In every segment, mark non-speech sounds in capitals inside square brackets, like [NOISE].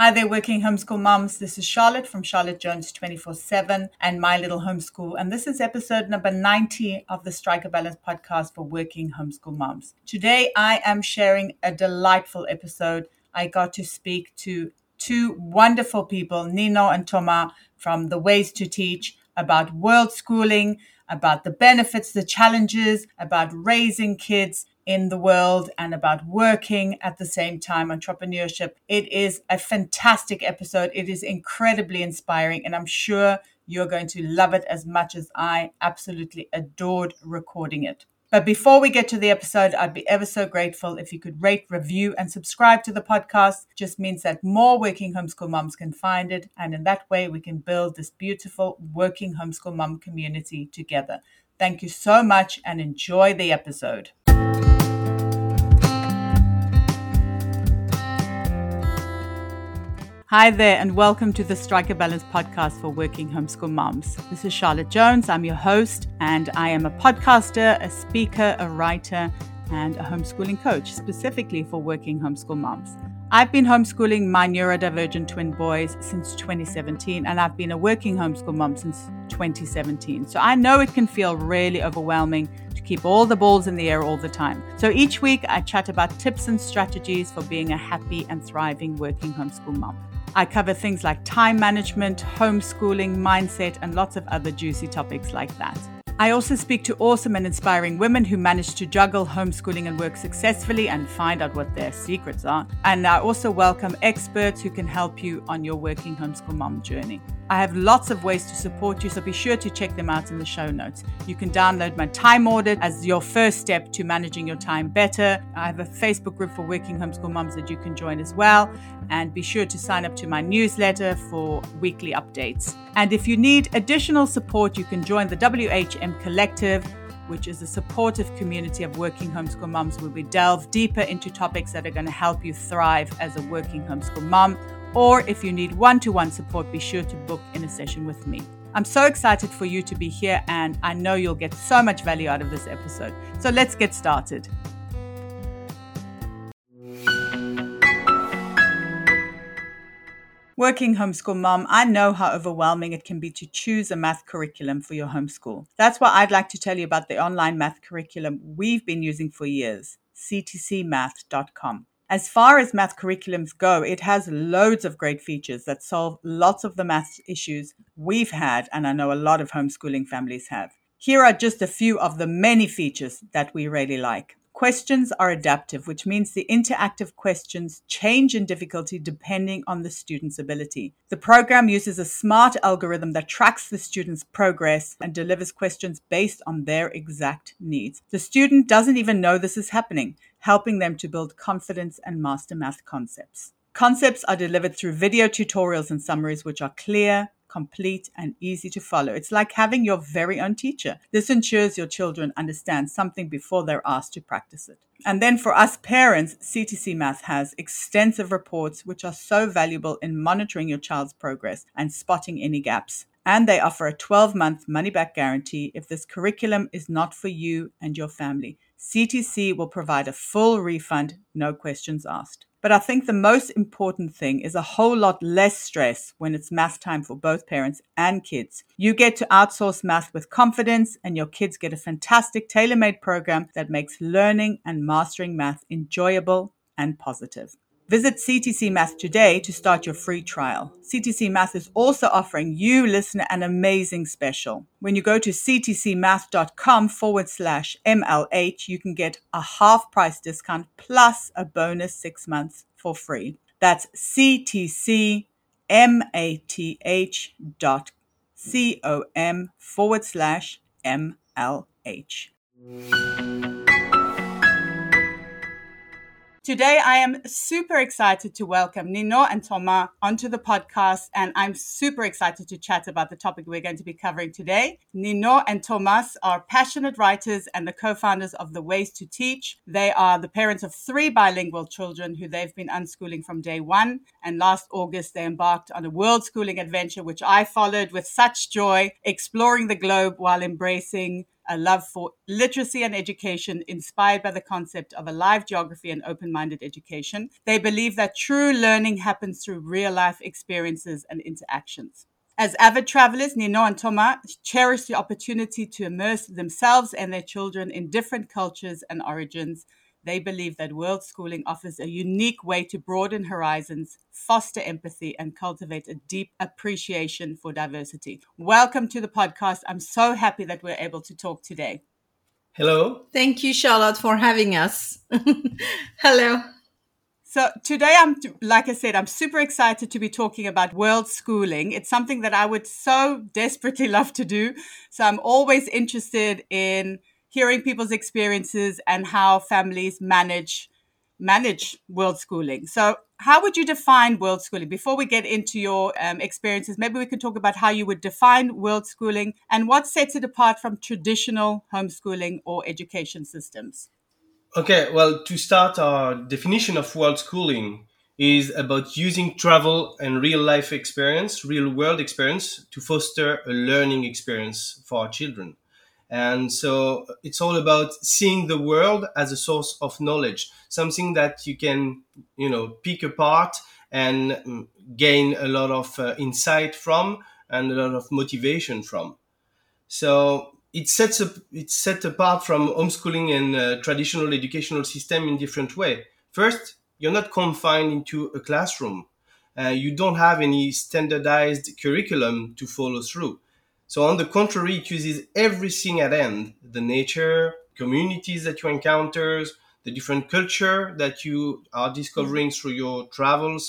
Hi there, working homeschool moms. This is Charlotte from Charlotte Jones 24 7 and My Little Homeschool. And this is episode number 90 of the Strike a Balance podcast for working homeschool moms. Today, I am sharing a delightful episode. I got to speak to two wonderful people, Ninon and Thomas from The Ways to Teach, about world schooling, about the benefits, the challenges, about raising kids in the world and about working at the same time, entrepreneurship. It is a fantastic episode. It is incredibly inspiring, and I'm sure you're going to love it as much as I absolutely adored recording it. But before we get to the episode, I'd be ever so grateful if you could rate, review, and subscribe to the podcast. Just means that more working homeschool moms can find it. And in that way, we can build this beautiful working homeschool mom community together. Thank you so much and enjoy the episode. Hi there, and welcome to the Strike a Balance podcast for working homeschool moms. This is Charlotte Jones. I'm your host, and I am a podcaster, a speaker, a writer, and a homeschooling coach, specifically for working homeschool moms. I've been homeschooling my neurodivergent twin boys since 2017, and I've been a working homeschool mom since 2017. So I know it can feel really overwhelming to keep all the balls in the air all the time. So each week, I chat about tips and strategies for being a happy and thriving working homeschool mom. I cover things like time management, homeschooling, mindset, and lots of other juicy topics like that. I also speak to awesome and inspiring women who manage to juggle homeschooling and work successfully and find out what their secrets are. And I also welcome experts who can help you on your working homeschool mom journey. I have lots of ways to support you, so be sure to check them out in the show notes. You can download my time audit as your first step to managing your time better. I have a Facebook group for working homeschool moms that you can join as well. And be sure to sign up to my newsletter for weekly updates. And if you need additional support, you can join the WHM Collective which is a supportive community of working homeschool moms where we delve deeper into topics that are going to help you thrive as a working homeschool mom or if you need one to one support, be sure to book in a session with me. I'm so excited for you to be here, and I know you'll get so much value out of this episode. So let's get started. Working homeschool mom, I know how overwhelming it can be to choose a math curriculum for your homeschool. That's why I'd like to tell you about the online math curriculum we've been using for years, ctcmath.com. As far as math curriculums go, it has loads of great features that solve lots of the math issues we've had, and I know a lot of homeschooling families have. Here are just a few of the many features that we really like. Questions are adaptive, which means the interactive questions change in difficulty depending on the student's ability. The program uses a smart algorithm that tracks the student's progress and delivers questions based on their exact needs. The student doesn't even know this is happening helping them to build confidence and master math concepts. Concepts are delivered through video tutorials and summaries, which are clear, complete, and easy to follow. It's like having your very own teacher. This ensures your children understand something before they're asked to practice it. And then for us parents, CTC Math has extensive reports which are so valuable in monitoring your child's progress and spotting any gaps. And they offer a 12 month money back guarantee if this curriculum is not for you and your family. CTC will provide a full refund, no questions asked. But I think the most important thing is a whole lot less stress when it's math time for both parents and kids. You get to outsource math with confidence, and your kids get a fantastic tailor made program that makes learning and mastering math enjoyable and positive. Visit CTC Math today to start your free trial. CTC Math is also offering you, listener, an amazing special. When you go to ctcmath.com forward slash MLH, you can get a half price discount plus a bonus six months for free. That's ctcmath.com forward slash MLH. Today, I am super excited to welcome Ninon and Thomas onto the podcast, and I'm super excited to chat about the topic we're going to be covering today. Ninon and Thomas are passionate writers and the co founders of The Ways to Teach. They are the parents of three bilingual children who they've been unschooling from day one. And last August, they embarked on a world schooling adventure, which I followed with such joy, exploring the globe while embracing a love for literacy and education inspired by the concept of a live geography and open minded education. They believe that true learning happens through real life experiences and interactions. As avid travelers, Ninon and Thomas cherish the opportunity to immerse themselves and their children in different cultures and origins. They believe that world schooling offers a unique way to broaden horizons, foster empathy, and cultivate a deep appreciation for diversity. Welcome to the podcast. I'm so happy that we're able to talk today. Hello. Thank you, Charlotte, for having us. [LAUGHS] Hello. So today I'm like I said I'm super excited to be talking about world schooling. It's something that I would so desperately [LAUGHS] love to do. So I'm always interested in hearing people's experiences and how families manage manage world schooling. So how would you define world schooling? Before we get into your um, experiences, maybe we can talk about how you would define world schooling and what sets it apart from traditional homeschooling or education systems. Okay, well, to start, our definition of world schooling is about using travel and real life experience, real world experience to foster a learning experience for our children. And so it's all about seeing the world as a source of knowledge, something that you can, you know, pick apart and gain a lot of uh, insight from and a lot of motivation from. So it sets up it's set apart from homeschooling and uh, traditional educational system in different way. First, you're not confined into a classroom. Uh, you don't have any standardized curriculum to follow through. So on the contrary, it uses everything at end: the nature, communities that you encounter, the different culture that you are discovering through your travels,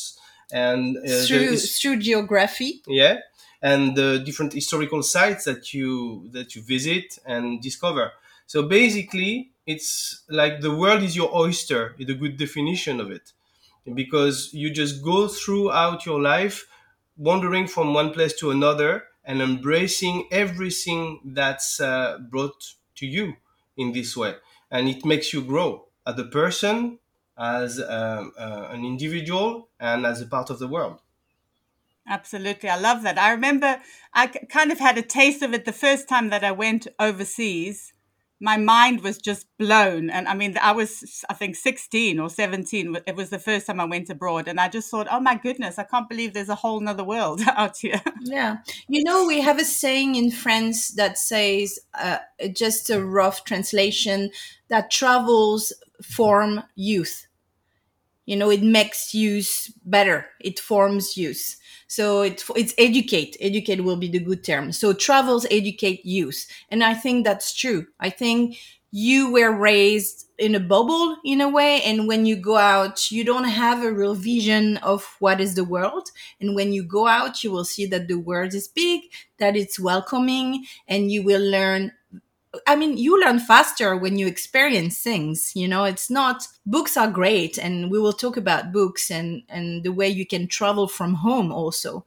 and uh, through through geography. Yeah, and the different historical sites that you that you visit and discover. So basically, it's like the world is your oyster. Is a good definition of it, because you just go throughout your life, wandering from one place to another and embracing everything that's uh, brought to you in this way, and it makes you grow as a person, as um, uh, an individual, and as a part of the world. Absolutely. I love that. I remember I kind of had a taste of it the first time that I went overseas. My mind was just blown. And I mean, I was, I think, 16 or 17. It was the first time I went abroad. And I just thought, oh my goodness, I can't believe there's a whole nother world [LAUGHS] out here. Yeah. You know, we have a saying in France that says, uh, just a rough translation, that travels form youth. You know, it makes use better, it forms youth so it, it's educate. Educate will be the good term. So travels educate youth. And I think that's true. I think you were raised in a bubble in a way. And when you go out, you don't have a real vision of what is the world. And when you go out, you will see that the world is big, that it's welcoming, and you will learn I mean, you learn faster when you experience things. You know, it's not books are great, and we will talk about books and and the way you can travel from home also.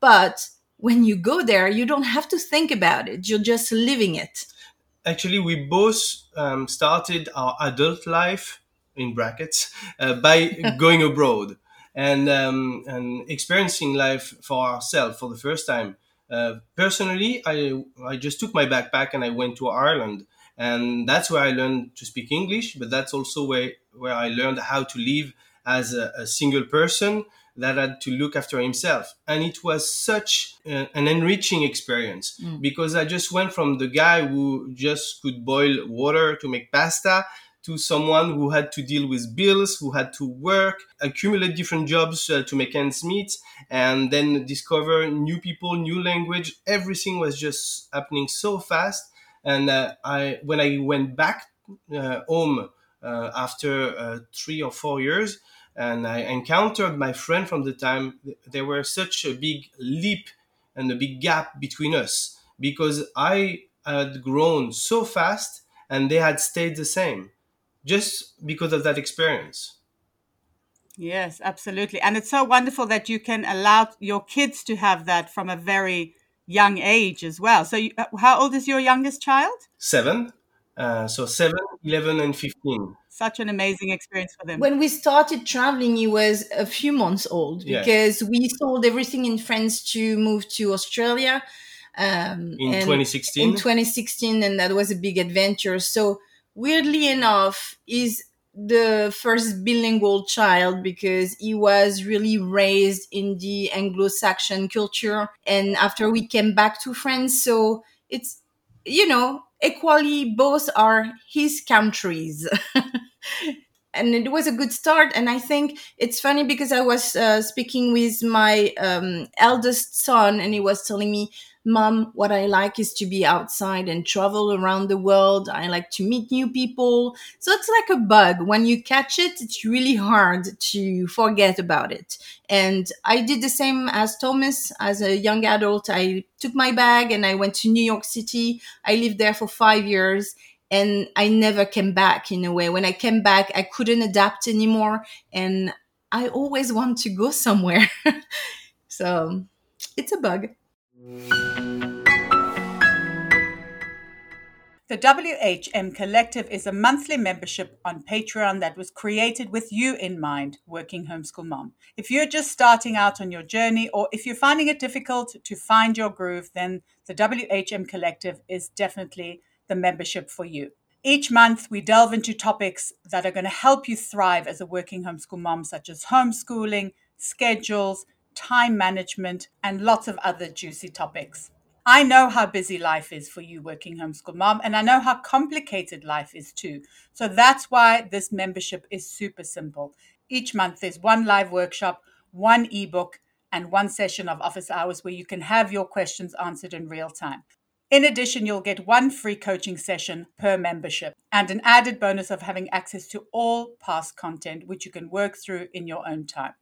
But when you go there, you don't have to think about it. You're just living it. Actually, we both um, started our adult life in brackets uh, by [LAUGHS] going abroad and um, and experiencing life for ourselves for the first time. Uh, personally, I I just took my backpack and I went to Ireland, and that's where I learned to speak English. But that's also where where I learned how to live as a, a single person that had to look after himself, and it was such a, an enriching experience mm. because I just went from the guy who just could boil water to make pasta to someone who had to deal with bills, who had to work, accumulate different jobs uh, to make ends meet, and then discover new people, new language. Everything was just happening so fast. And uh, I, when I went back uh, home uh, after uh, three or four years, and I encountered my friend from the time, there were such a big leap and a big gap between us because I had grown so fast and they had stayed the same just because of that experience. Yes, absolutely. And it's so wonderful that you can allow your kids to have that from a very young age as well. So, you, uh, how old is your youngest child? Seven. Uh, so, seven, 11, and 15. Such an amazing experience for them. When we started traveling, he was a few months old because we sold everything in France to move to Australia um, in 2016. in 2016 and that was a big adventure so weirdly enough is the first bilingual child because he was really raised in the anglo-saxon culture and after we came back to france. So it's you know equally both are his countries. [LAUGHS] And it was a good start. And i think it's funny because i was uh, speaking with my um, eldest son and he was telling me mom what i like is to be outside and travel around the world i like to meet new people so it's like a bug when you catch it it's really hard to forget about it and i did the same as thomas as a young adult i took my bag and i went to new york city i lived there for five years and I never came back in a way. When I came back, I couldn't adapt anymore, and I always want to go somewhere. [LAUGHS] so it's a bug. The WHM Collective is a monthly membership on Patreon that was created with you in mind, working homeschool mom. If you're just starting out on your journey, or if you're finding it difficult to find your groove, then the WHM Collective is definitely the membership for you. Each month, we delve into topics that are going to help you thrive as a working homeschool mom, such as homeschooling, schedules, time management, and lots of other juicy topics. I know how busy life is for you, working homeschool mom, and I know how complicated life is too. So that's why this membership is super simple. Each month, there's one live workshop, one ebook, and one session of office hours where you can have your questions answered in real time. In addition, you'll get one free coaching session per membership and an added bonus of having access to all past content, which you can work through in your own time.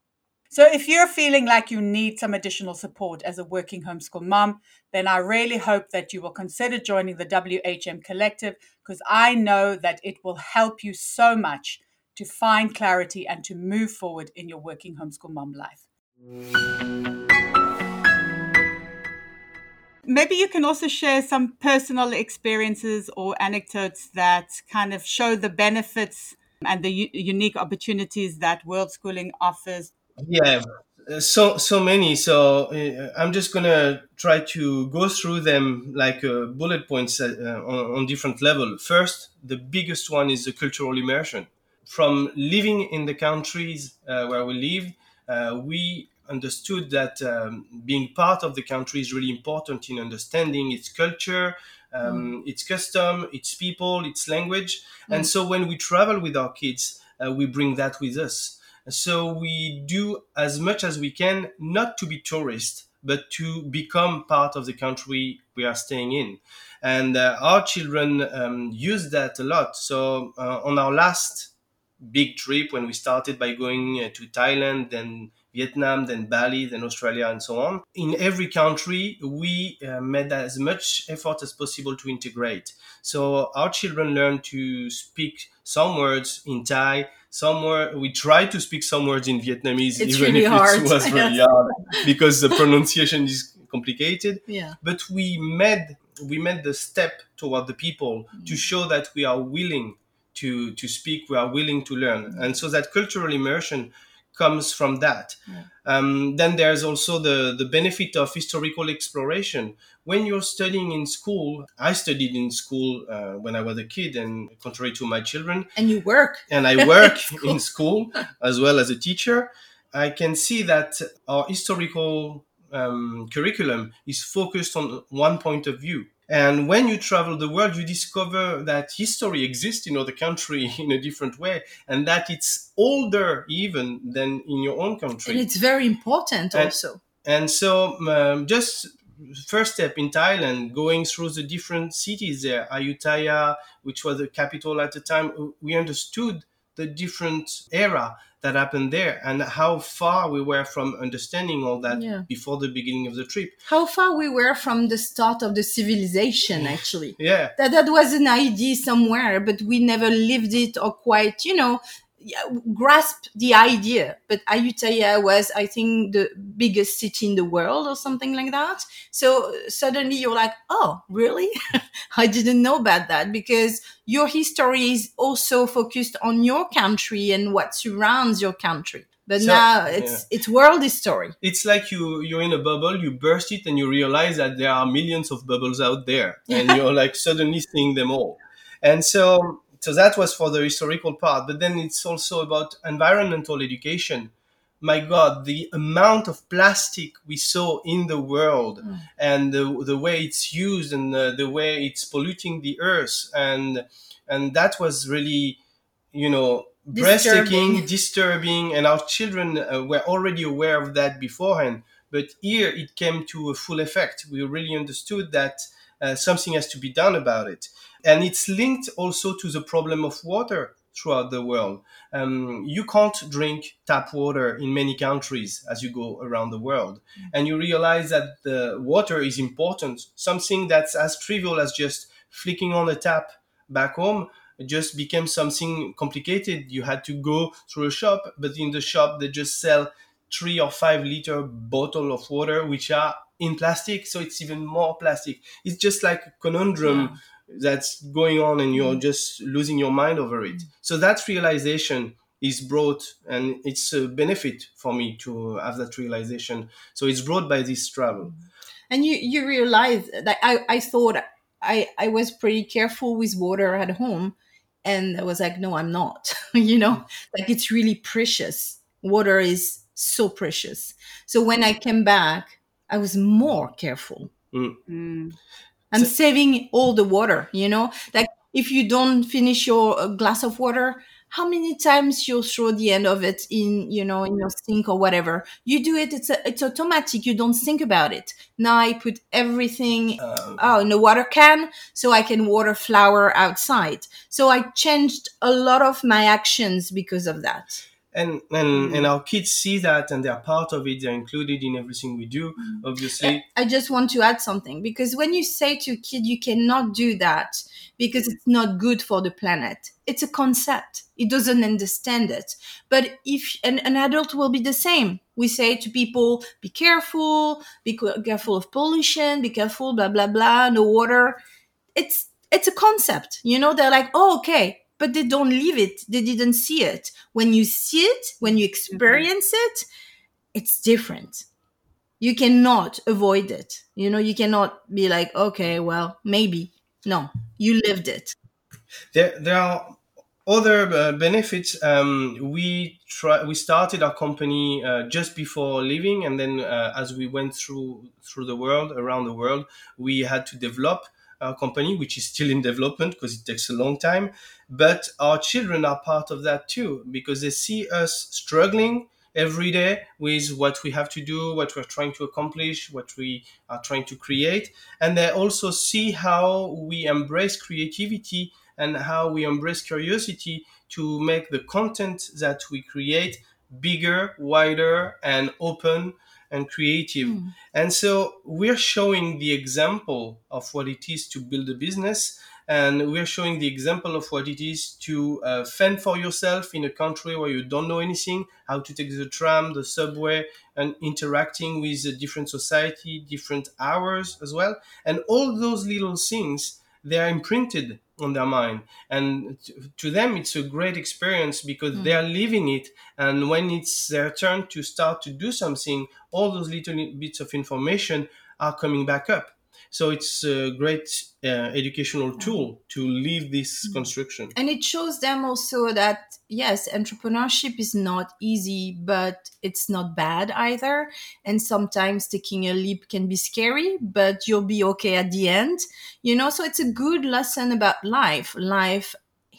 So, if you're feeling like you need some additional support as a working homeschool mom, then I really hope that you will consider joining the WHM Collective because I know that it will help you so much to find clarity and to move forward in your working homeschool mom life. Maybe you can also share some personal experiences or anecdotes that kind of show the benefits and the u- unique opportunities that world schooling offers. Yeah, uh, so so many. So uh, I'm just gonna try to go through them like uh, bullet points uh, uh, on, on different level. First, the biggest one is the cultural immersion. From living in the countries uh, where we live, uh, we understood that um, being part of the country is really important in understanding its culture, um, its custom, its people, its language. And so when we travel with our kids, uh, we bring that with us. So we do as much as we can not to be tourists, but to become part of the country we are staying in. And uh, our children um, use that a lot. So uh, on our last big trip, when we started by going uh, to Thailand, then Vietnam, then Bali, then Australia, and so on. In every country, we uh, made as much effort as possible to integrate. So our children learn to speak some words in Thai. Some we try to speak some words in Vietnamese, It's even really if hard. it was really [LAUGHS] hard because the pronunciation is complicated. Yeah. But we made we made the step toward the people to mm. show that we are willing to to speak, we are willing to learn, and so that cultural immersion comes from that. Um, then there's also the, the benefit of historical exploration. When you're studying in school, I studied in school uh, when I was a kid, and contrary to my children, And you work. and I work [LAUGHS] in school as well as a teacher, I can see that our historical um, curriculum is focused on one point of view. And when you travel the world, you discover that history exists in other country [LAUGHS] in a different way, and that it's older even than in your own country. And it's very important And- also. And so, um, just first step in Thailand, going through the different cities there, Ayutthaya, which was the capital at the time, we understood the different era that happened there and how far we were from understanding all that Yeah. before the beginning of the trip. How far we were from the start of the civilization, [LAUGHS] actually. Yeah. that that was an idea somewhere, but we never lived it or quite, you know, grasp the idea. But Ayutthaya was, I think, the biggest city in the world or something like that. So suddenly you're like, oh, really? [LAUGHS] I didn't know about that because your history is also focused on your country and what surrounds your country. but So- now it's it's world history. it's like you you're in a bubble you burst it and you realize that there are millions of bubbles out there [LAUGHS] and you're like suddenly seeing them all and so so that was for the historical part but then it's also about environmental education. My god the amount of plastic we saw in the world and the, the way it's used and the, the way it's polluting the earth and and that was really you know breathtaking Disturbing. disturbing and our children uh, were already aware of that beforehand. But here it came to a full effect. We really understood that uh, something has to be done about it. And it's linked also to the problem of water throughout the world. Um, you can't drink tap water in many countries as you go around the world. And you realize that the water is important something that's as trivial as just flicking on a tap back home. Just became something complicated. You had to go through a shop, but in the shop they just sell three or five liter bottle of water, which are in plastic, so it's even more plastic. It's just like a conundrum that's going on, and you're mm. just losing your mind over it. Mm. So that realization is brought, and it's a benefit for me to have that realization. So it's brought by this travel. Mm. and you you realize that I, I thought I, I was pretty careful with water at home and I was like no I'm not [LAUGHS] you know like it's really precious water is so precious so when I came back I was more careful. Mm. I'm So- saving all the water you know? Like if you don't finish your uh, glass of water how many times you'll throw the end of it in you know in your sink or whatever? You do it it's a, it's automatic you don't think about it. Now i put everything Um, oh in a water can so i can water flower outside. So i changed a lot of my actions because of that and and and mm-hmm. our kids see that and they're part of it they're included in everything we do mm-hmm. obviously I just want to add something because when you say to a kid you cannot do that because it's not good for the planet, it's a concept. It doesn't understand it. But if an, an adult will be the same, we say to people, be careful, be careful of pollution, be careful, blah blah blah, no water. It's it's a concept, you know. They're like, oh okay, but they don't live it. They didn't see it. When you see it, when you experience it, it's different you cannot avoid it. You know, you cannot be like, okay, well, maybe. No, you lived it. there there are other uh, benefits um, we try we started our company uh, just before leaving and then uh, as we went through through the world around the world we had to develop our company which is still in development because it takes a long time but our children are part of that too because they see us struggling every day with what we have to do, what we're trying to accomplish, what we are trying to create. And they also see how we embrace creativity and how we embrace curiosity to make the content that we create bigger, wider, and open and creative. And so we're showing the example of what it is to build a business and we're showing the example of what it is to uh, fend for yourself in a country where you don't know anything, how to take the tram, the subway, and interacting with a different society, different hours as well. And all those little things, they are imprinted on their mind. And to them, it's a great experience because they hmm. are living it. And when it's their turn to start to do something, all those little bits of information are coming back up. So it's a great uh, educational tool to leave this construction. And it shows them also that, yes, entrepreneurship is not easy, but it's not bad either. And sometimes taking a leap can be scary, but you'll be okay at the end. You know, so it's a good lesson about life. Life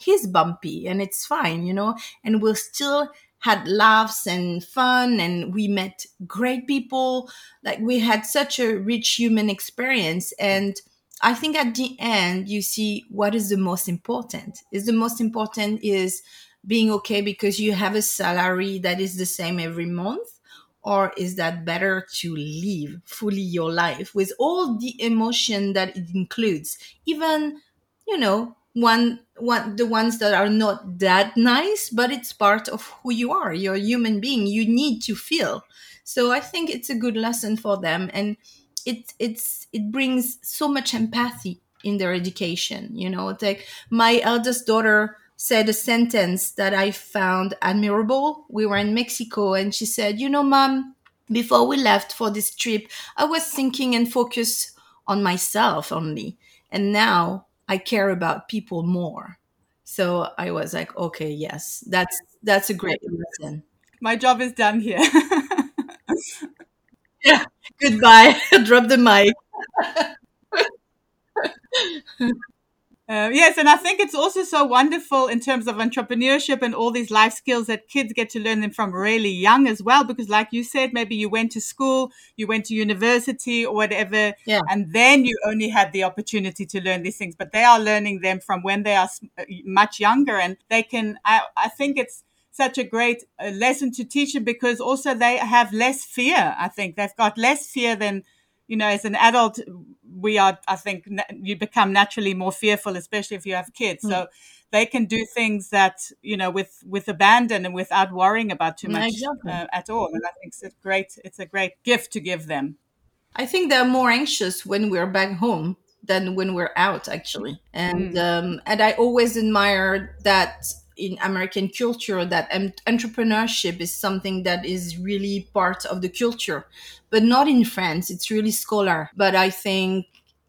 is bumpy and it's fine, you know, and we'll still had laughs and fun and we met great people. Like we had such a rich human experience and i think at the end you see what is the most important. Is the most important is being okay because you have a salary that is the same every month or is that better to live fully your life with all the emotion that it includes? Even you know one one the ones that are not that nice but it's part of who you are you're a human being you need to feel so i think it's a good lesson for them and it it's it brings so much empathy in their education you know like my eldest daughter said a sentence that I found admirable. We were in Mexico and she said, You know, mom, before we left for this trip, I was thinking and focused on myself only. And now I care about people more. So I was like, okay, yes, that's that's a great lesson. My job is done here. [LAUGHS] yeah. Goodbye. [LAUGHS] Drop the mic. [LAUGHS] Uh, yes, and I think it's also so wonderful in terms of entrepreneurship and all these life skills that kids get to learn them from really young as well. Because, like you said, maybe you went to school, you went to university or whatever, yeah. and then you only had the opportunity to learn these things. But they are learning them from when they are uh, much younger, and they can. I, I think it's such a great uh, lesson to teach them because also they have less fear. I think they've got less fear than you know, as an adult, we are, I think, you become naturally more fearful, especially if you have kids. Mm. So they can do things that, you know, with, with abandon and without worrying about too much exactly. uh, at all. And I think it's a great, it's a great gift to give them. I think they're more anxious when we're back home than when we're out, actually. And, mm. um, and I always admire that in American culture that entrepreneurship is something that is really part of the culture, but not in France. It's really scholar. But I think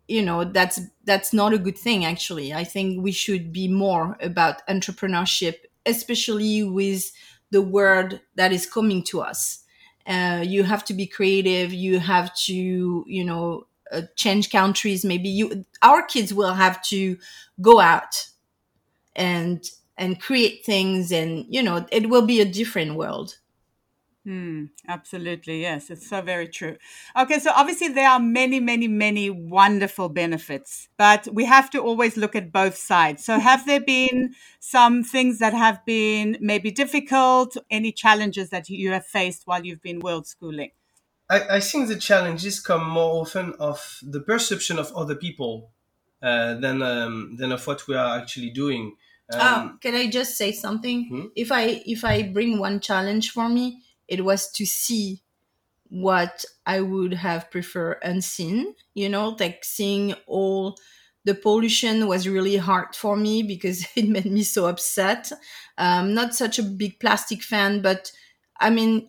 you know that's that's not a good thing actually i think we should be more about entrepreneurship especially with the word that is coming to us uh, you have to be creative you have to you know uh, change countries maybe you our kids will have to go out and and create things and you know it will be a different world Hmm, absolutely. Yes, it's so very true. Okay, so obviously there are many, many, many wonderful benefits, but we have to always look at both sides. So, have there been some things that have been maybe difficult, any challenges that you have faced while you've been world schooling? I, I think the challenges come more often of the perception of other people uh, than um, than of what we are actually doing. Um, oh, can I just say something? Hmm? If I if I bring one challenge for me, it was to see what I would have preferred unseen. You know, like seeing all the pollution was really hard for me because [LAUGHS] it made me so upset. Um, not such a big plastic fan, but I mean,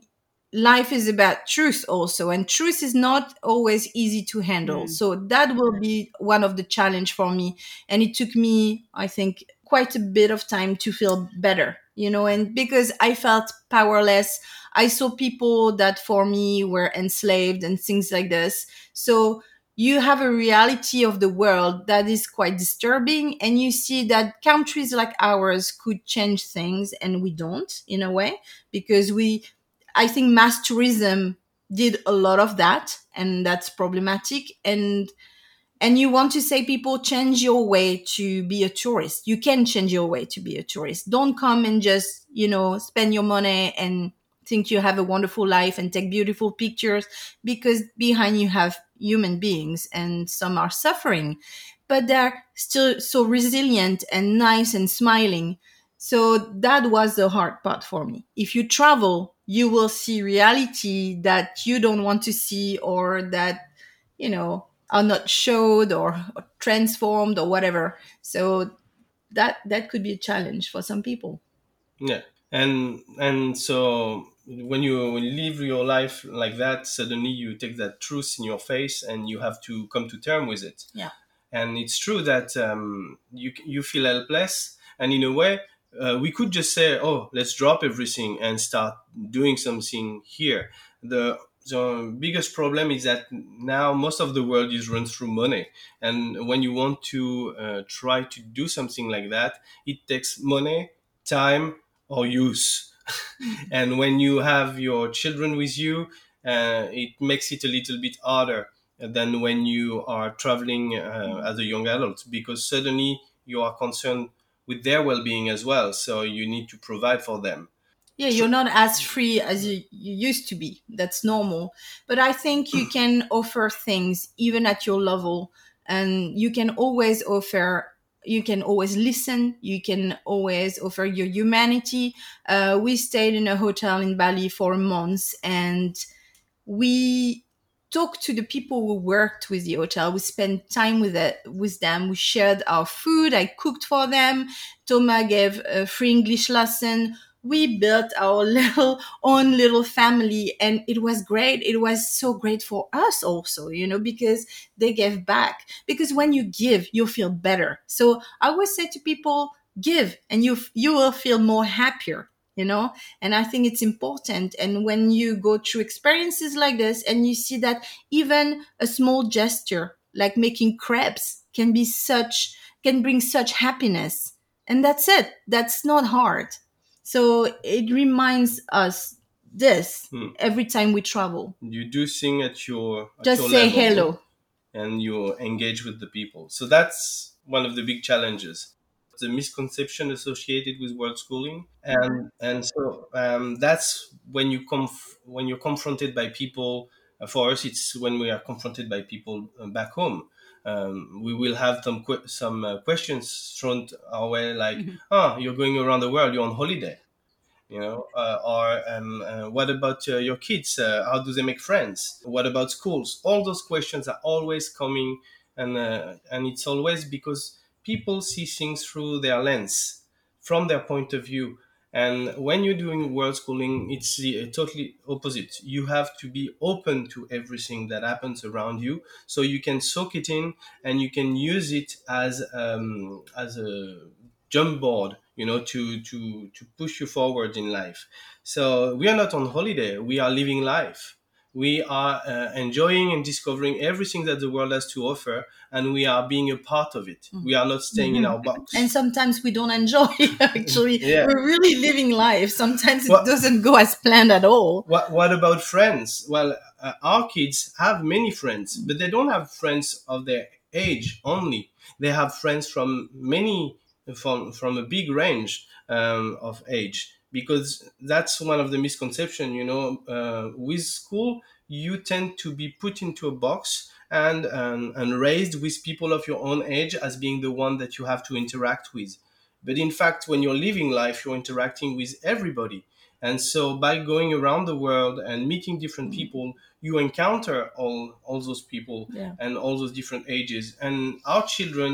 life is about truth also and truth is not always easy to handle mm. so that will be one of the challenge for me and it took me i think quite a bit of time to feel better you know and because i felt powerless i saw people that for me were enslaved and things like this so you have a reality of the world that is quite disturbing and you see that countries like ours could change things and we don't in a way because we I think mass tourism did a lot of that, and that's problematic. And and you want to say people change your way to be a tourist. You can change your way to be a tourist. Don't come and just you know spend your money and think you have a wonderful life and take beautiful pictures because behind you have human beings and some are suffering but they're still so resilient and nice and smiling so that was the hard part for me if you travel you will see reality that you don't want to see or that you know are not showed or, or transformed or whatever. So that that could be a challenge for some people. Yeah. And and so when you when you live your life like that suddenly you take that truth in your face and you have to come to term with it. Yeah. And it's true that um, you you feel helpless. And in a way uh, we could just say, oh, let's drop everything and start doing something here. The the biggest problem is that now most of the world is run through money, and when you want to uh, try to do something like that, it takes money, time, or use. [LAUGHS] and when you have your children with you, uh, it makes it a little bit harder than when you are traveling uh, as a young adult because suddenly you are concerned with their well-being as well. So you need to provide for them yeah you're not as free as you, you used to be that's normal but i think you [CLEARS THROAT] can offer things even at your level and you can always offer you can always listen you can always offer your humanity uh, we stayed in a hotel in bali for months and we talked to the people who worked with the hotel. We spent time with it, with them. We shared our food. I cooked for them. Thomas gave a free English lesson. We built our [LAUGHS] little own little family and it was great. It was so great for us also, you know, because they gave back. Because when you give, you feel better. So I always say to people, give and you, you will feel more happier you know and i think it's important and when you go through experiences like this and you see that even a small gesture like making crepes can be such can bring such happiness and that's it that's not hard so it reminds us this Hmm. every time we travel You do sing at your at just your say hello and you engage with the people. So that's one of the big challenges. The misconception associated with world schooling, and and so um, that's when you come when you're confronted by people. Uh, for us, it's when we are confronted by people uh, back home. Um, we will have some que- some uh, questions thrown our way, like, "Ah, you're going around the world. You're on holiday." you know uh, or um, uh, what about uh, your kids uh, how do they make friends what about schools all those questions are always coming and uh, and it's always because people see things through their lens from their point of view and when you're doing world schooling it's the uh, totally opposite. You have to be open to everything that happens around you. So you can soak it in and you can use it as um, as a jump board you know to to to push you forward in life. So we are not on holiday. We are living life we are uh, enjoying and discovering everything that the world has to offer and we are being a part of it. We are not staying in our box. And sometimes we don't enjoy [LAUGHS] actually. [LAUGHS] Yeah. we're really living life. Sometimes it Well- doesn't go as planned at all. What, what about friends? Well uh, our kids have many friends but they don't have friends of their age only. They have friends from many from from a big range um, of age because that's one of the misconception you know uh, with school you tend to be put into a box and um, and raised with people of your own age as being the one that you have to interact with. But in fact when you're living life you're interacting with everybody. And so by going around the world and meeting different people you encounter all all those people Yeah. and all those different ages. And our children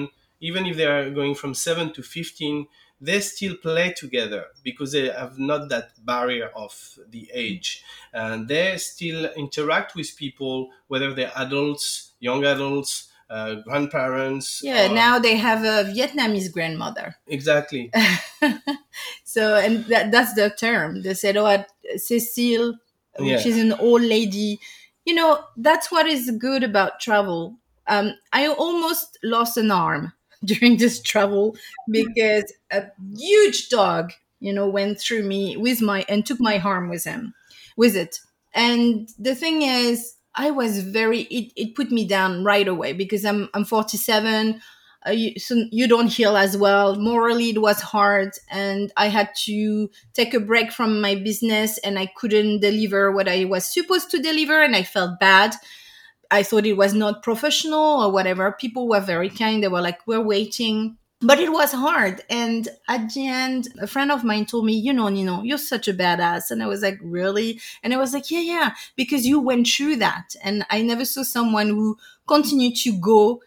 even if they are going from 7 to 15 they still play together because they have not that barrier of the age. And they still interact with people whether they're adults young adults uh, grandparents yeah or- now they have a vietnamese grandmother. Exactly. [LAUGHS] So and that, that's the term they said oh cecile which Yeah. is an old lady. You know that's what is good about travel. Um, i almost lost an arm [LAUGHS] during this travel because a huge dog you know went through me with my and took my arm with him with it and the thing is i was very it, it put me down right away because i'm i'm 47 uh, you, so you don't heal as well. Morally, it was hard, and I had to take a break from my business, and I couldn't deliver what I was supposed to deliver, and I felt bad. I thought it was not professional or whatever. People were very kind. They were like, "We're waiting." But it was hard. And at the end, a friend of mine told me, you know, Ninon, you're such a badass. And I was like, really? And I was like, yeah, yeah, because you went through that. And I never saw someone who continued to go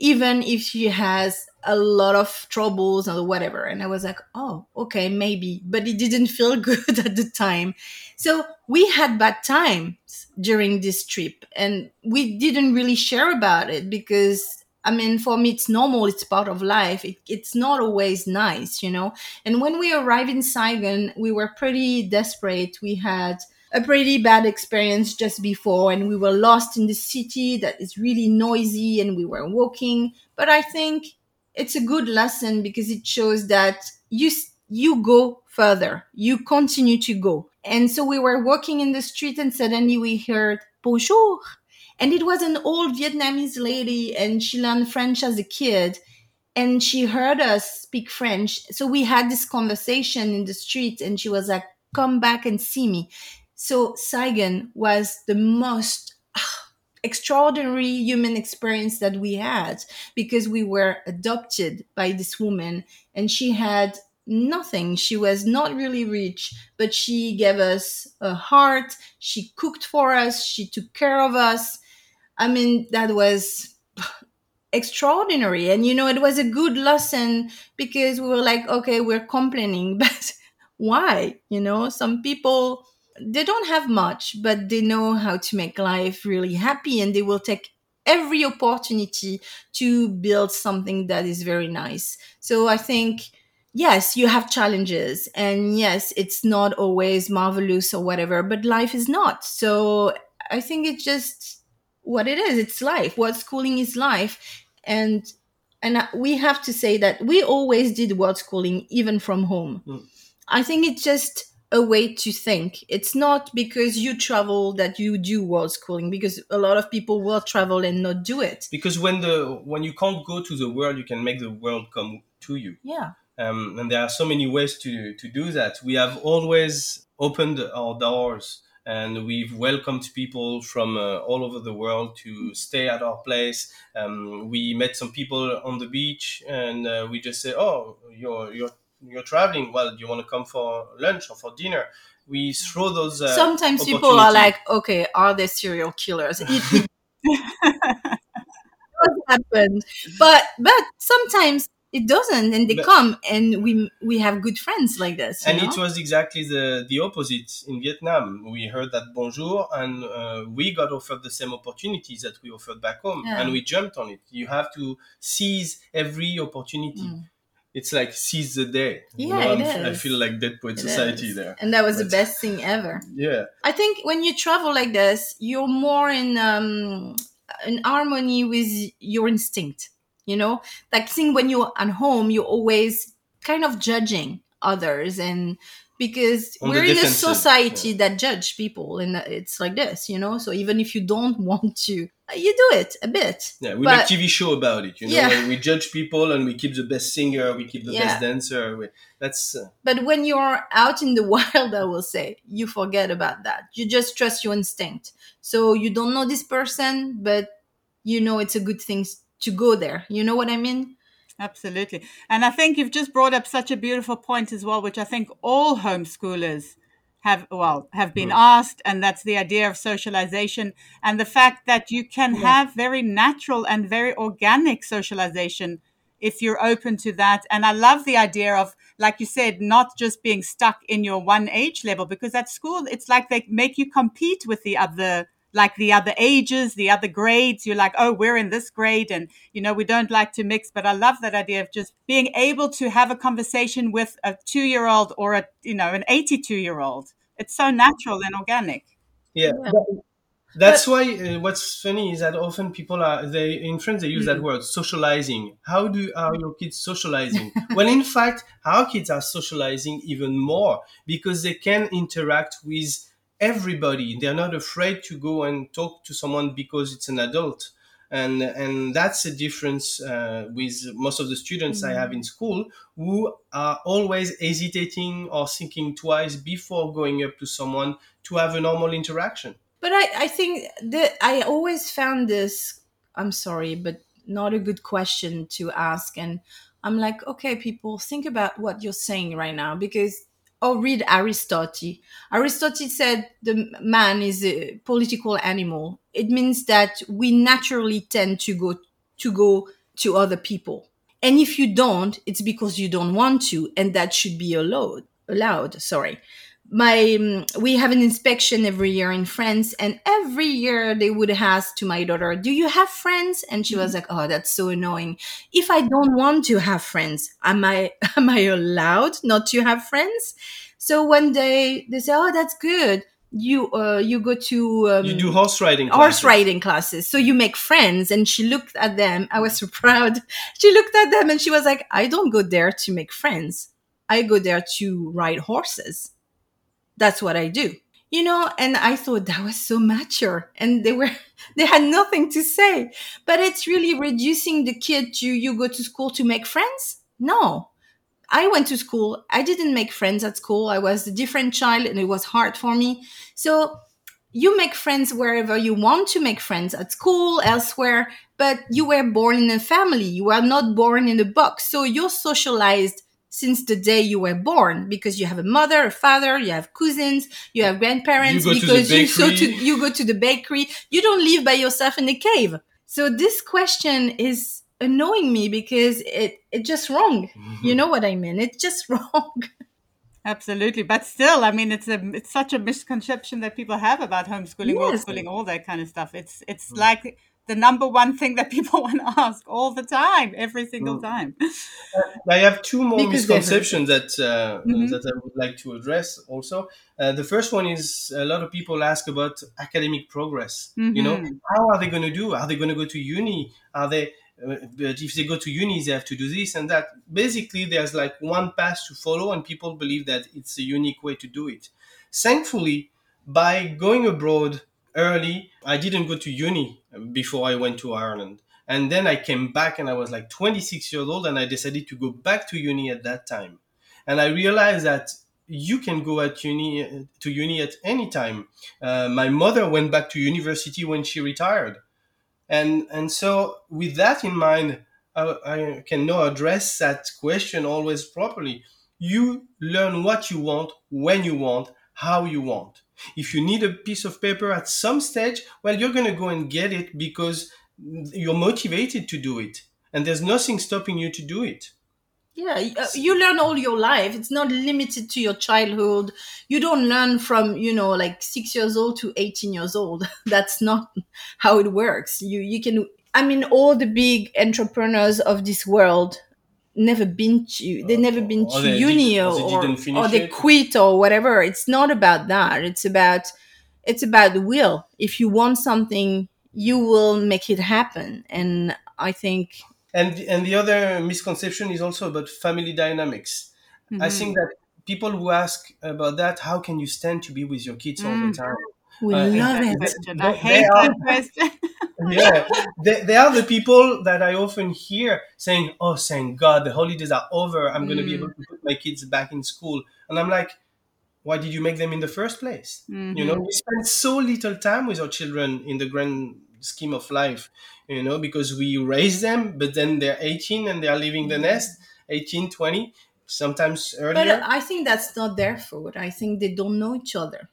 even if she has a lot of troubles or whatever. And I was like, oh, okay, maybe, but it didn't feel [LAUGHS] good at the time. So we had bad times during this trip and we didn't really share about it because I mean, for me, it's normal. It's part of life. It, it's not always nice, you know? And when we arrived in Saigon, we were pretty desperate. We had a pretty bad experience just before and we were lost in the city that is really noisy and we were walking but i think it's a good lesson because it shows that you you go further. You continue to go. And so we were walking in the street and suddenly we heard bonjour. And it was an old vietnamese lady and she learned french as a kid and she heard us speak french. So we had this conversation in the street and she was like come back and see me. So Saigon was the most ah, extraordinary human experience that we had because we were adopted by this woman and she had nothing. She was not really rich, but she gave us a heart. She cooked for us. She took care of us. I mean, that was [SIGHS] extraordinary. And, you know, it was a good lesson because we were like, okay, we're complaining, [LAUGHS] but why? You know, some people, they don't have much, but they know how to make life really happy and they will take every opportunity to build something that is very nice. So I think, yes, you have challenges and yes, it's not always marvelous or whatever, but life is not. So I think it's just what it is. It's life. What schooling is life. And and we have to say that we always did world schooling even from home. Mm. I think it's just a way to think. It's not because you travel that you do world schooling because a lot of people will travel and not do it. Because when the when you can't go to the world, you can make the world come to you. Yeah. Um, and there are so many ways to to do that. We have always opened our doors and we've welcomed people from uh, all over the world to stay at our place. Um, we met some people on the beach, and uh, we just say, "Oh, you're you're you're traveling. Well, do you want to come for lunch or for dinner?" We throw those. Uh, Sometimes people are like, "Okay, are they serial killers?" It, [LAUGHS] it happened, but but sometimes it doesn't and they but, come and we we have good friends like this and know? it was exactly the the opposite in vietnam we heard that bonjour and uh, we got offered the same opportunities that we offered back home yeah. and we jumped on it you have to seize every opportunity mm. It's like seize the day. Yeah, you know. I feel like Dead Poet Society is. there. And that was but, the best thing ever. Yeah. I think when you travel like this, you're more in um, in harmony with your instinct you know like think when you're at home you're always kind of judging others and because On we're in a society yeah. that judge people and it's like this you know so even if you don't [LAUGHS] want to you do it a bit yeah we but, make tv show about it you know yeah. we judge people and we keep the best singer we keep the yeah. best dancer we, that's uh, but when you're out in the [LAUGHS] wild i will say you forget about that you just trust your instinct so you don't know this person but you know it's a good thing to go there. You know what I mean? Absolutely. And I think you've just brought up such a beautiful point as well, which I think all homeschoolers have well have been mm. asked and that's the idea of socialization and the fact that you can yeah. have very natural and very organic socialization if you're open to that and i love the idea of like you said not just being stuck in your one age level because at school it's like they make you compete with the other like the other ages, the other grades. You're like, oh, we're in this grade, and you know, we don't like to mix. But I love that idea of just being able to have a conversation with a two year old or a you know an 82 year old. It's so natural and organic. Yeah. yeah. That's but, why uh, what's funny is that often people are they in France they use mm-hmm. that word socializing. How do are your kids socializing? [LAUGHS] well, in fact, our kids are socializing even more because they can interact with everybody. They're not afraid to go and talk to someone because it's an adult. And, and that's a difference uh, with most of the students mm-hmm. I have in school who are always hesitating or thinking twice before going up to someone to have a normal interaction. But I, I think that I always found this, I'm sorry, but not a good question to ask. And I'm like, okay, people, think about what you're saying right now because or read Aristotle. Aristotle said the man is a political animal. It means that we naturally tend to go to go to other people. And if you don't, it's because you don't want to, and that should be allowed. Allowed, sorry my um, we have an inspection every year in France and every year they would ask to my daughter do you have friends? And she was mm-hmm. like oh that's so annoying. If i don't want to have friends am i [LAUGHS] am i allowed not to have friends? So one day they say oh that's good. You uh you go to um, you do horse riding classes. horse riding classes. So you make friends. And she looked at them. I was [LAUGHS] so proud. She looked at them and she was like i don't go there to make friends. I go there to ride horses that's what I do. You know, and I thought that was so mature and they were, [LAUGHS] they had nothing to say, but it's really reducing the kid to you go to school to make friends. No, I went to school. I didn't make friends at school. I was a different child and it was hard for me. So you make friends wherever you want to make friends at school, elsewhere, but you were born in a family. You are not born in a box. So you're socialized since the day you were born because you have a mother, a father, you have cousins, you have grandparents You go to the because you so to you go to the bakery. You don't live by yourself in a cave. So this question is annoying me because it it's just wrong. Mm-hmm. You know what I mean? It's just [LAUGHS] wrong. Absolutely, but still, I mean, it's a it's such a misconception that people have about homeschooling, Yes. homeschooling, all that kind of stuff. It's it's like the number one thing that people [LAUGHS] want to ask all the time, every single Mm. time. [LAUGHS] I have two more Because misconceptions that uh, Mhm. that I would like to address. Also, uh, the first one is a lot of people ask about academic progress. You know, Mhm. how are they going to do? Are they going to go to uni? Are they? Uh, but if they go to uni, they have to do this and that. Basically, there's like one path to follow, and people believe that it's a unique way to do it. Thankfully, by going abroad early, I didn't go to uni before I went to Ireland. And then I came back and I was like 26 years old and I decided to go back to uni at that time. And I realized that you can go at uni to uni at any time. Uh, my mother went back to university when she retired. And, and so with that in mind, I, I can now address that question always properly. You learn what you want, when you want, how you want. If you need a piece of paper at some stage, well, you're going to go and get it because you're motivated to do it. And there's nothing stopping you to do it. Yeah, uh, you learn all your life. It's not limited to your childhood. You don't learn from, you know, like 6 years old to 18 years old. [LAUGHS] That's not how it works. You you can I mean all the big entrepreneurs of this world never been to they never been to they uni did- or, or they or, or they it. quit or whatever. It's not about that. It's about it's about the will. If you want something, you will make it happen. And I think And, and the other misconception is also about family dynamics. I Mhm. think that people who ask about that, how can you stand to be with your kids all the Mm. time? We Uh, love it. question. I hate they are- that [LAUGHS] question. yeah, they, they are the people that I often hear saying, "Oh, thank God, the holidays are over. I'm going to be Mm. able to put my kids back in school." And I'm like, "Why did you make them in the first place? You know, we spend so little time with our children in the grand scheme of life, you know, because we raise them, but then they're 18 and they are leaving the nest, 18, 20, sometimes earlier. But earlier. I think that's not their fault. I think they don't know each other.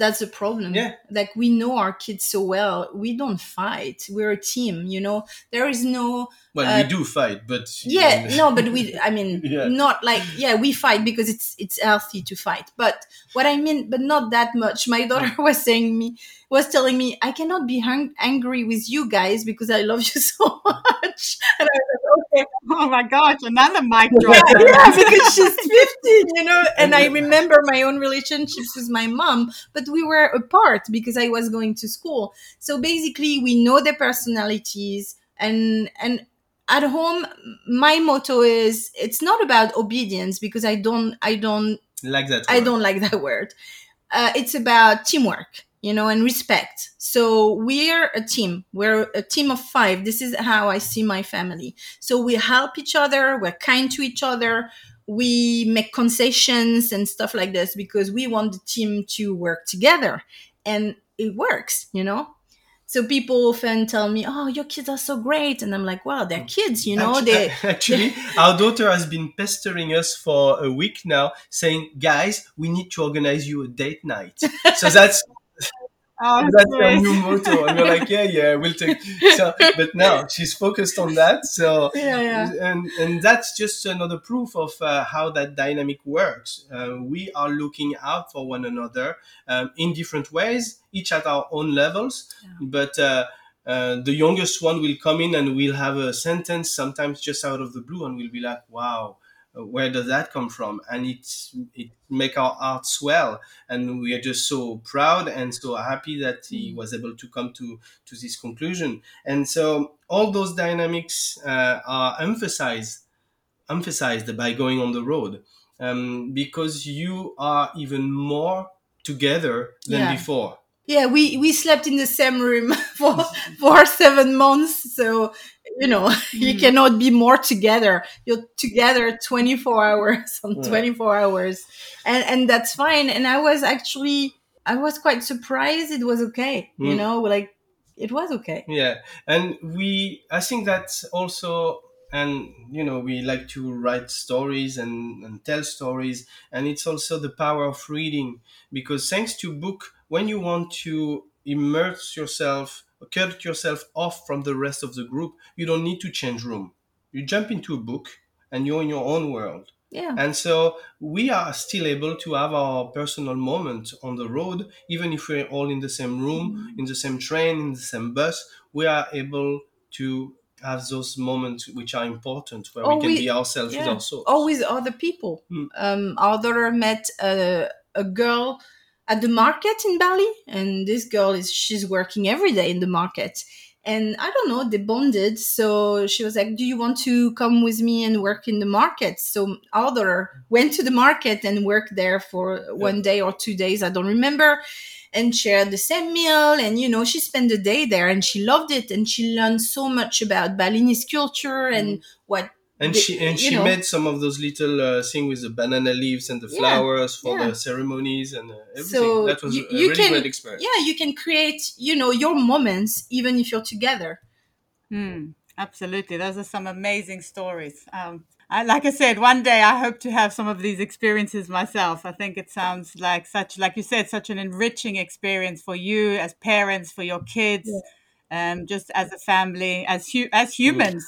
That's the problem. Yeah. Like we know our kids so well. We don't fight. We're a team, you know. There is no well, uh, we do fight, but yeah, no, but we [LAUGHS] I mean Yeah. not like yeah, we fight because it's it's healthy to fight. But what I mean but not that much. My [LAUGHS] daughter was saying me was telling me I cannot be hung- angry with you guys because I love you [LAUGHS] so much. And I was like, okay, Oh my gosh, another mic drop. [LAUGHS] yeah, [LAUGHS] because she's 15, you know. And I remember my own relationships with my mom, but we were apart because I was going to school. So basically, we know their personalities, and and at home, my motto is it's not about obedience because I don't I don't like that. I word. don't like that word. Uh, it's about teamwork, you know, and respect. So we're a team. We're a team of five. This is how I see my family. So we help each other. We're kind to each other. We make concessions and stuff like this because we want the team to work together, and it works, you know. So people often tell me, "Oh, your kids are so great," and I'm like, "Wow, they're kids, you know. Actu- They [LAUGHS] actually, [LAUGHS] our daughter has been pestering us for a week now, saying, "Guys, we need to organize you a date night." So [LAUGHS] that's Oh, that's our new motto, and we're like, "Yeah, yeah, we'll take." [LAUGHS] So, but now she's focused on that. So, yeah, yeah. and and that's just another proof of uh, how that dynamic works. Uh, we are looking out for one another um, in different ways, each at our own levels. But uh, uh, the youngest one will come in and we'll have a sentence sometimes just out of the blue, and we'll be like, "Wow." Where does that come from? And it's it make our heart swell, and we are just so proud and so happy that he was able to come to to this conclusion. And so all those dynamics uh, are emphasized emphasized by going on the road um, because you are even more together than Yeah. before. Yeah, we we slept in the same room [LAUGHS] for for seven months, so you know [LAUGHS] you Mm. cannot be more together. You're together twenty four hours on Yeah. twenty four hours, and and that's fine. And I was actually I was quite surprised it was okay. You Mm. know, like it was okay. Yeah, and we I think that also and you know we like to write stories and, and tell stories and it's also the power of reading because thanks to book when you want to immerse yourself cut yourself off from the rest of the group you don't need to change room you jump into a book and you're in your own world yeah and so we are still able to have our personal moment on the road, even if we're all in the same room, in the same train, in the same bus. We are able to have those moments which are important where Or we can we- be ourselves with yeah. our souls. or with other people. Mm. Um, our daughter met a, a girl at the market in Bali, and this girl is she's working every day in the market. And I don't know, they bonded. So she was like, "Do you want to come with me and work in the market?" So daughter went to the market and worked there for one day or two days. I don't remember. And shared the same meal, and you know, she spent the day there, and she loved it, and she learned so much about Balinese culture and mm-hmm. what and the- she and she know. made some of those little uh, things with the banana leaves and the Yeah, flowers for yeah. the ceremonies and uh, everything. So that was you- a you really can- great experience. yeah you can create you know your moments even if you're together Hmm, absolutely. Those are some amazing stories. Um, I, like I said, one day I hope to have some of these experiences myself. I think it sounds like such, like you said, such an enriching experience for you as parents, for your kids, um, just as a family, as hu- as humans.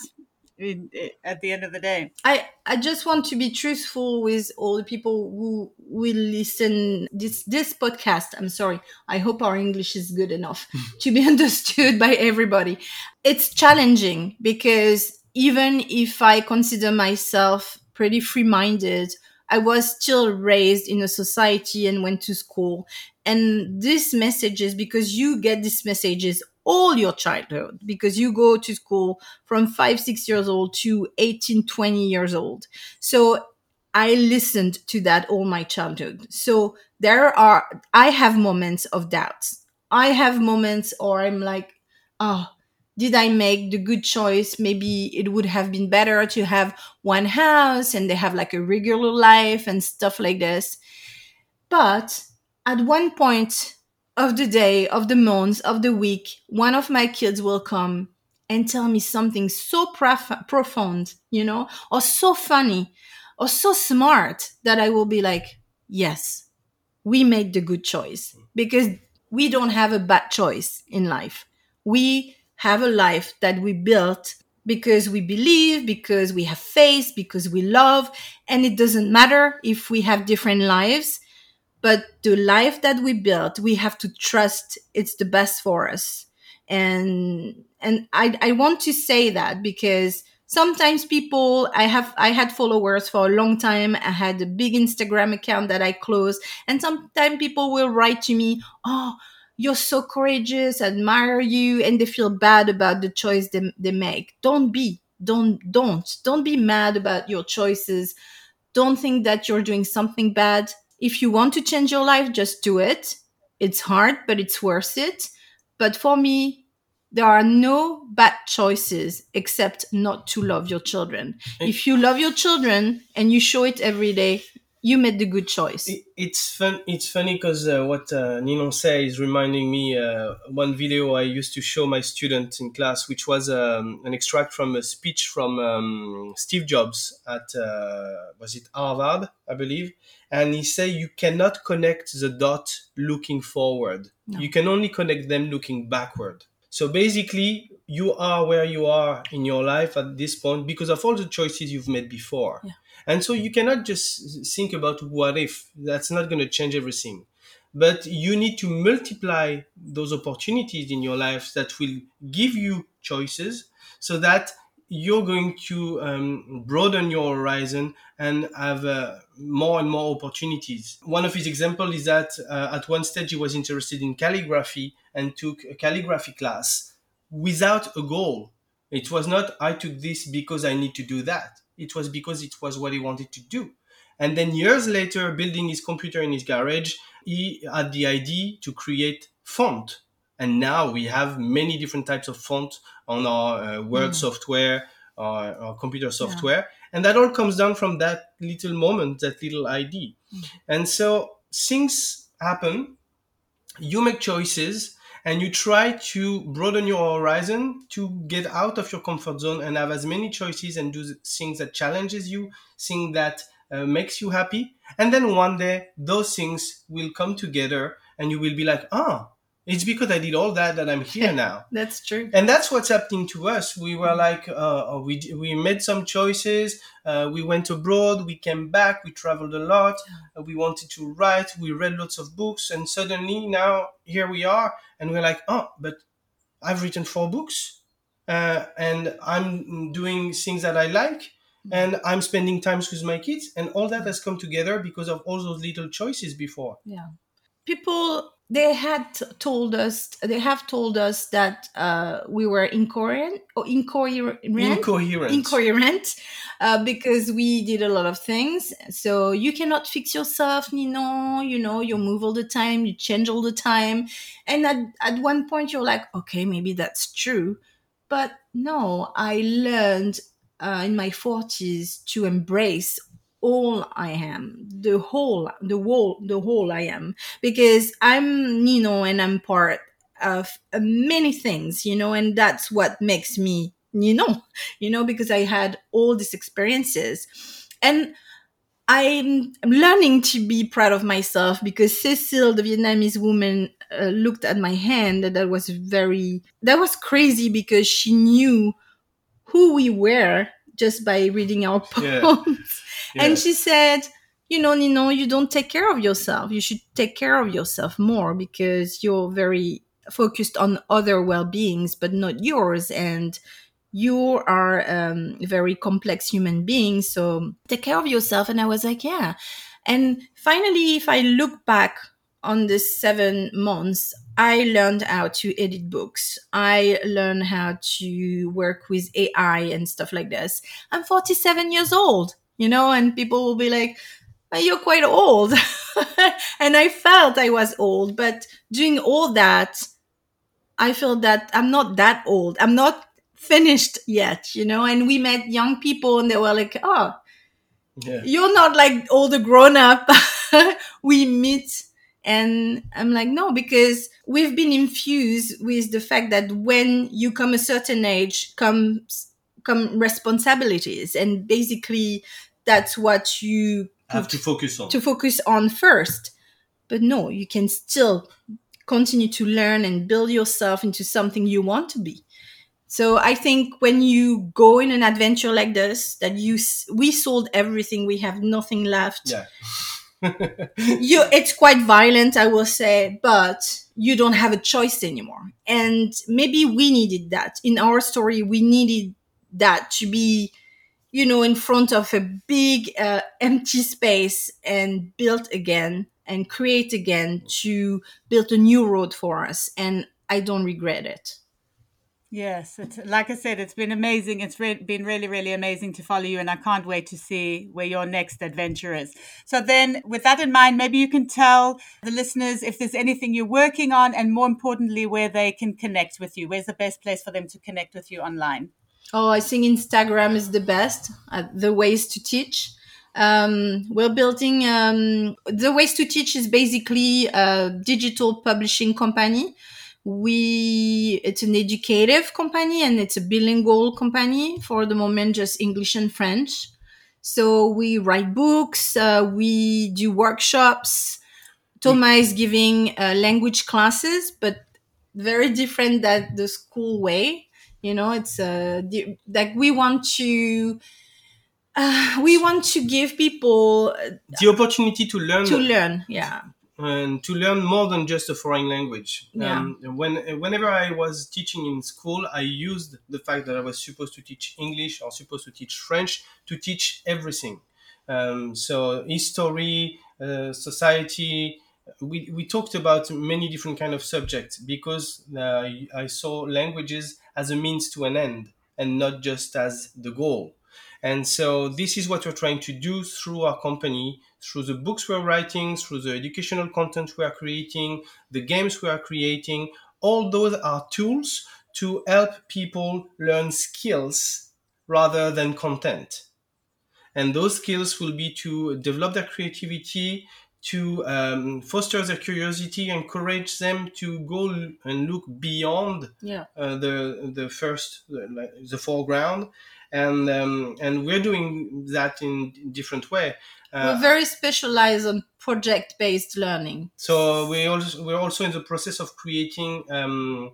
In, i at the end of the day, i i just want to be truthful with all the people who will listen this this podcast. I'm sorry. I hope our english is good enough [LAUGHS] to be [LAUGHS] understood by everybody. It's challenging because even if i consider myself pretty free-minded i was still raised in a society and went to school. And these messages because you get these messages all your childhood because you go to school from 5 6 years old to 18 20 years old. So i listened to that all my childhood. So there are i have moments of doubts. I have moments or i'm like oh did i make the good choice? Maybe it would have been better to have one house and they have like a regular life and stuff like this. But at one point of the day, of the month, of the week, one of my kids will come and tell me something so prof- profound, you know, or so funny, or so smart that I will be like, yes, we made the good choice because we don't have a bad choice in life. We have a life that we built because we believe, because we have faith, because we love, and it doesn't matter if we have different lives but the life that we built we have to trust it's the best for us. And and i i want to say that because sometimes people i have i had followers for a long time. I had a big instagram account that i closed. And sometimes people will write to me oh you're so courageous admire you and they feel bad about the choice they, they make. Don't be don't don't don't be mad about your choices. Don't think that you're doing something bad if you want to change your life, just do it. It's hard, but it's worth it. But for me, there are no bad choices except not to love your children. If you love your children and you show it every day, you made the good choice. It, it's fun. It's funny because uh, what uh, Ninon say is reminding me uh, one video I used to show my students in class, which was um, an extract from a speech from um, Steve Jobs at uh, was it Harvard, I believe, and he said you cannot connect the dot looking forward. You can only connect them looking backward. So basically, you are where you are in your life at this point because of all the choices you've made before. And so you cannot just think about what if. That's not going to change everything. But you need to multiply those opportunities in your life that will give you choices so that you're going to um, broaden your horizon and have uh, more and more opportunities. One of his examples is that uh, at one stage he was interested in calligraphy and took a calligraphy class without a goal. It was not, I took this because I need to do that. It was because it was what he wanted to do. And then years later, building his computer in his garage, he had the idea to create font. And now we have many different types of font on our uh, Word software, our, our computer software. And that all comes down from that little moment, that little idea. And so things happen, you make choices, and you try to broaden your horizon to get out of your comfort zone and have as many choices and do things that challenges you, things that uh, makes you happy. And then one day those things will come together and you will be like, ah, it's because I did all that that I'm here [LAUGHS] now. That's true. And that's what's happening to us. We were like, uh, we we made some choices. Uh, we went abroad. We came back. We traveled a lot. Uh, we wanted to write. We read lots of books, and suddenly now here we are, and we're like, oh, but I've written four books, uh, and I'm doing things that I like, and I'm spending times with my kids, and all that has come together because of all those little choices before. Yeah. People they had told us they have told us that uh, we were incoherent or incoherent? Incoherent. incoherent uh, because we did a lot of things. So you cannot fix yourself Ninon you know you move all the time you change all the time. And at, at one point you're like okay maybe that's true. But no i learned uh, in my 40s to embrace all I am, the whole, the whole, the whole I am, because I'm Ninon and I'm part of many things, you know, and that's what makes me Ninon, [LAUGHS] you know, because I had all these experiences. And I'm learning to be proud of myself because Cecile, the Vietnamese woman, uh, looked at my hand. That was very, that was crazy because she knew who we were just by reading our [LAUGHS] poems. Yeah. Yeah. And she said, you know, Ninon, you don't take care of yourself. You should take care of yourself more because you're very focused on other well-beings, but not yours. And you are um, a very complex human being. So take care of yourself. And I was like, yeah. And finally, if I look back on the seven months, I learned how to edit books. I learned how to work with AI and stuff like this. I'm 47 years old you know, and people will be like, oh, you're quite old. [LAUGHS] and I felt I was old, but doing all that, I feel that I'm not that old. I'm not finished yet, you know, and we met young people and they were like, oh, Yeah. you're not like all the grown up. [LAUGHS] we meet and I'm like, no, because we've been infused with the fact that when you come a certain age comes come responsibilities and basically that's what you Have to focus on. to focus on first. But no, you can still continue to learn and build yourself into something you want to be. So I think when you go in an adventure like this, that you we sold everything, we have nothing left. Yeah. [LAUGHS] You, it's quite violent, I will say, but you don't have a choice anymore. And maybe we needed that in our story. We needed that to be you know, in front of a big uh, empty space and build again and create again to build a new road for us. And I don't regret it. Yes, like I said, it's been amazing. It's re- been really, really amazing to follow you, and I can't wait to see where your next adventure is. So, then, with that in mind, maybe you can tell the listeners if there's anything you're working on, and more importantly, where they can connect with you. Where's the best place for them to connect with you online? Oh, I think Instagram is the best. Uh, The Ways 2 Teach. Um, we're building um, The Ways 2 Teach is basically a digital publishing company. We it's an educative company and it's a bilingual company for the moment, just English and French. So we write books, uh, we do workshops. Thomas is giving uh, language classes, but very different than the school way you know it's uh the, like we want to uh, [SIGHS] we want to give people uh, the opportunity to learn to learn yeah and to learn more than just a foreign language. Yeah. Um, when whenever I was teaching in school, I used the fact that I was supposed to teach English or supposed to teach French to teach everything. Um, so history, uh, society. We, we talked about many different kind of subjects because uh, I saw languages as a means to an end and not just as the goal. And so this is what we're trying to do through our company, through the books we're writing, through the educational content we are creating, the games we are creating. All those are tools to help people learn skills rather than content. And those skills will be to develop their creativity, to um, foster their curiosity, encourage them to go and look beyond yeah. uh, the the first the, the foreground, and um, and we're doing that in different way. Uh, we're very specialized on project-based learning. So we also we're also in the process of creating um,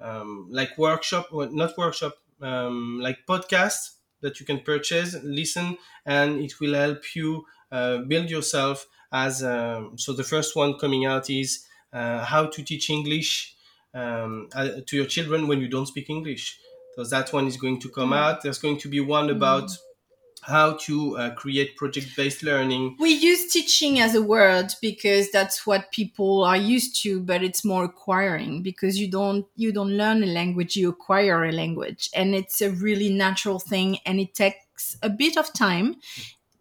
um, like workshop, well, not workshop, um, like podcast that you can purchase, listen, and it will help you build yourself as um, so the first one coming out is uh, how to teach english um, uh, to your children when you don't speak english. So that one is going to come out. There's going to be one mm. about how to uh, create project-based learning. We use teaching as a word because that's what people are used to but it's more acquiring because you don't you don't learn a language you acquire a language. And it's a really natural thing and it takes a bit of time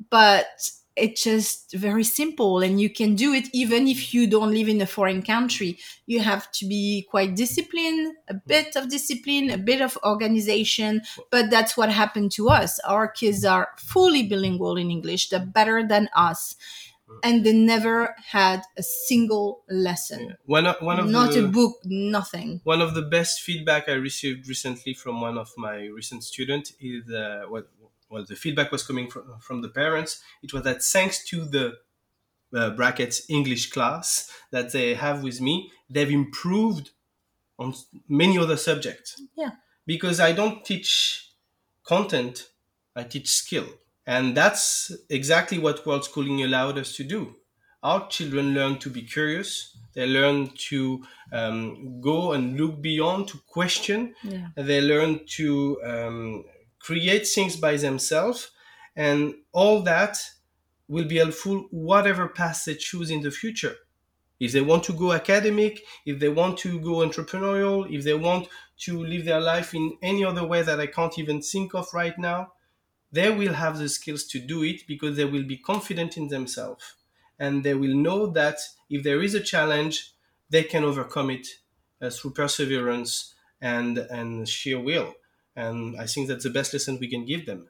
but it's just very simple and you can do it even if you don't live in a foreign country. You have to be quite disciplined a bit of discipline a bit of organization but that's what happened to us. Our kids are fully bilingual in english. They're better than us. And they never had a single lesson. One of, one of not the, a book nothing. one of the best feedback i received recently from one of my recent students is uh, what well, the feedback was coming from, from the parents. It was that thanks to the uh, brackets English class that they have with me, they've improved on many other subjects. Yeah. Because I don't teach content, I teach skill. And that's exactly what world schooling allowed us to do. Our children learn to be curious. They learn to um, go and look beyond, to question. Yeah. They learn to um, create things by themselves and all that will be helpful whatever path they choose in the future. If they want to go academic if they want to go entrepreneurial if they want to live their life in any other way that i can't even think of right now they will have the skills to do it because they will be confident in themselves. And they will know that if there is a challenge they can overcome it uh, through perseverance and and sheer will and I think that's the best lesson we can give them.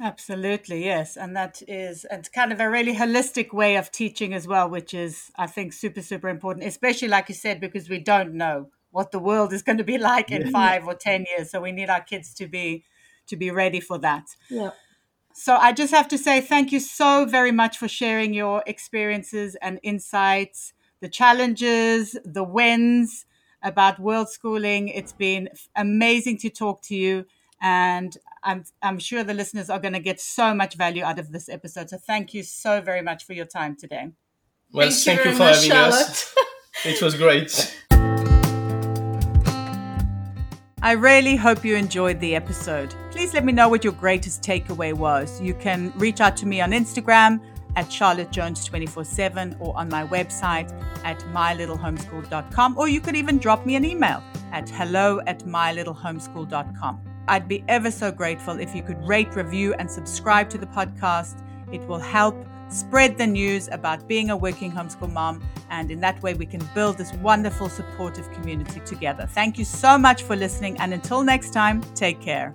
Absolutely, yes. And that is it's kind of a really holistic way of teaching as well, which is I think super, super important, especially like you said, because we don't know what the world is going to be [LAUGHS] like in five or ten years. So we need our kids to be to be ready for that. Yeah. So I just have to say thank you so very much for sharing your experiences and insights, the challenges, the wins about world schooling. It's been amazing to talk to you. And I'm, I'm sure the listeners are going to get so much value out of this episode. So thank you so very much for your time today. Well, thank, thank you, you for much, having Charlotte. us. [LAUGHS] it was great. I really hope you enjoyed the episode. Please let me know what your greatest takeaway was. You can reach out to me on Instagram at Charlotte Jones 24 7 or on my website at mylittlehomeschool.com, or you could even drop me an email at hello at mylittlehomeschool.com. I'd be ever so grateful if you could rate, review, and subscribe to the podcast. It will help spread the news about being a working homeschool mom, and in that way, we can build this wonderful, supportive community together. Thank you so much for listening, and until next time, take care.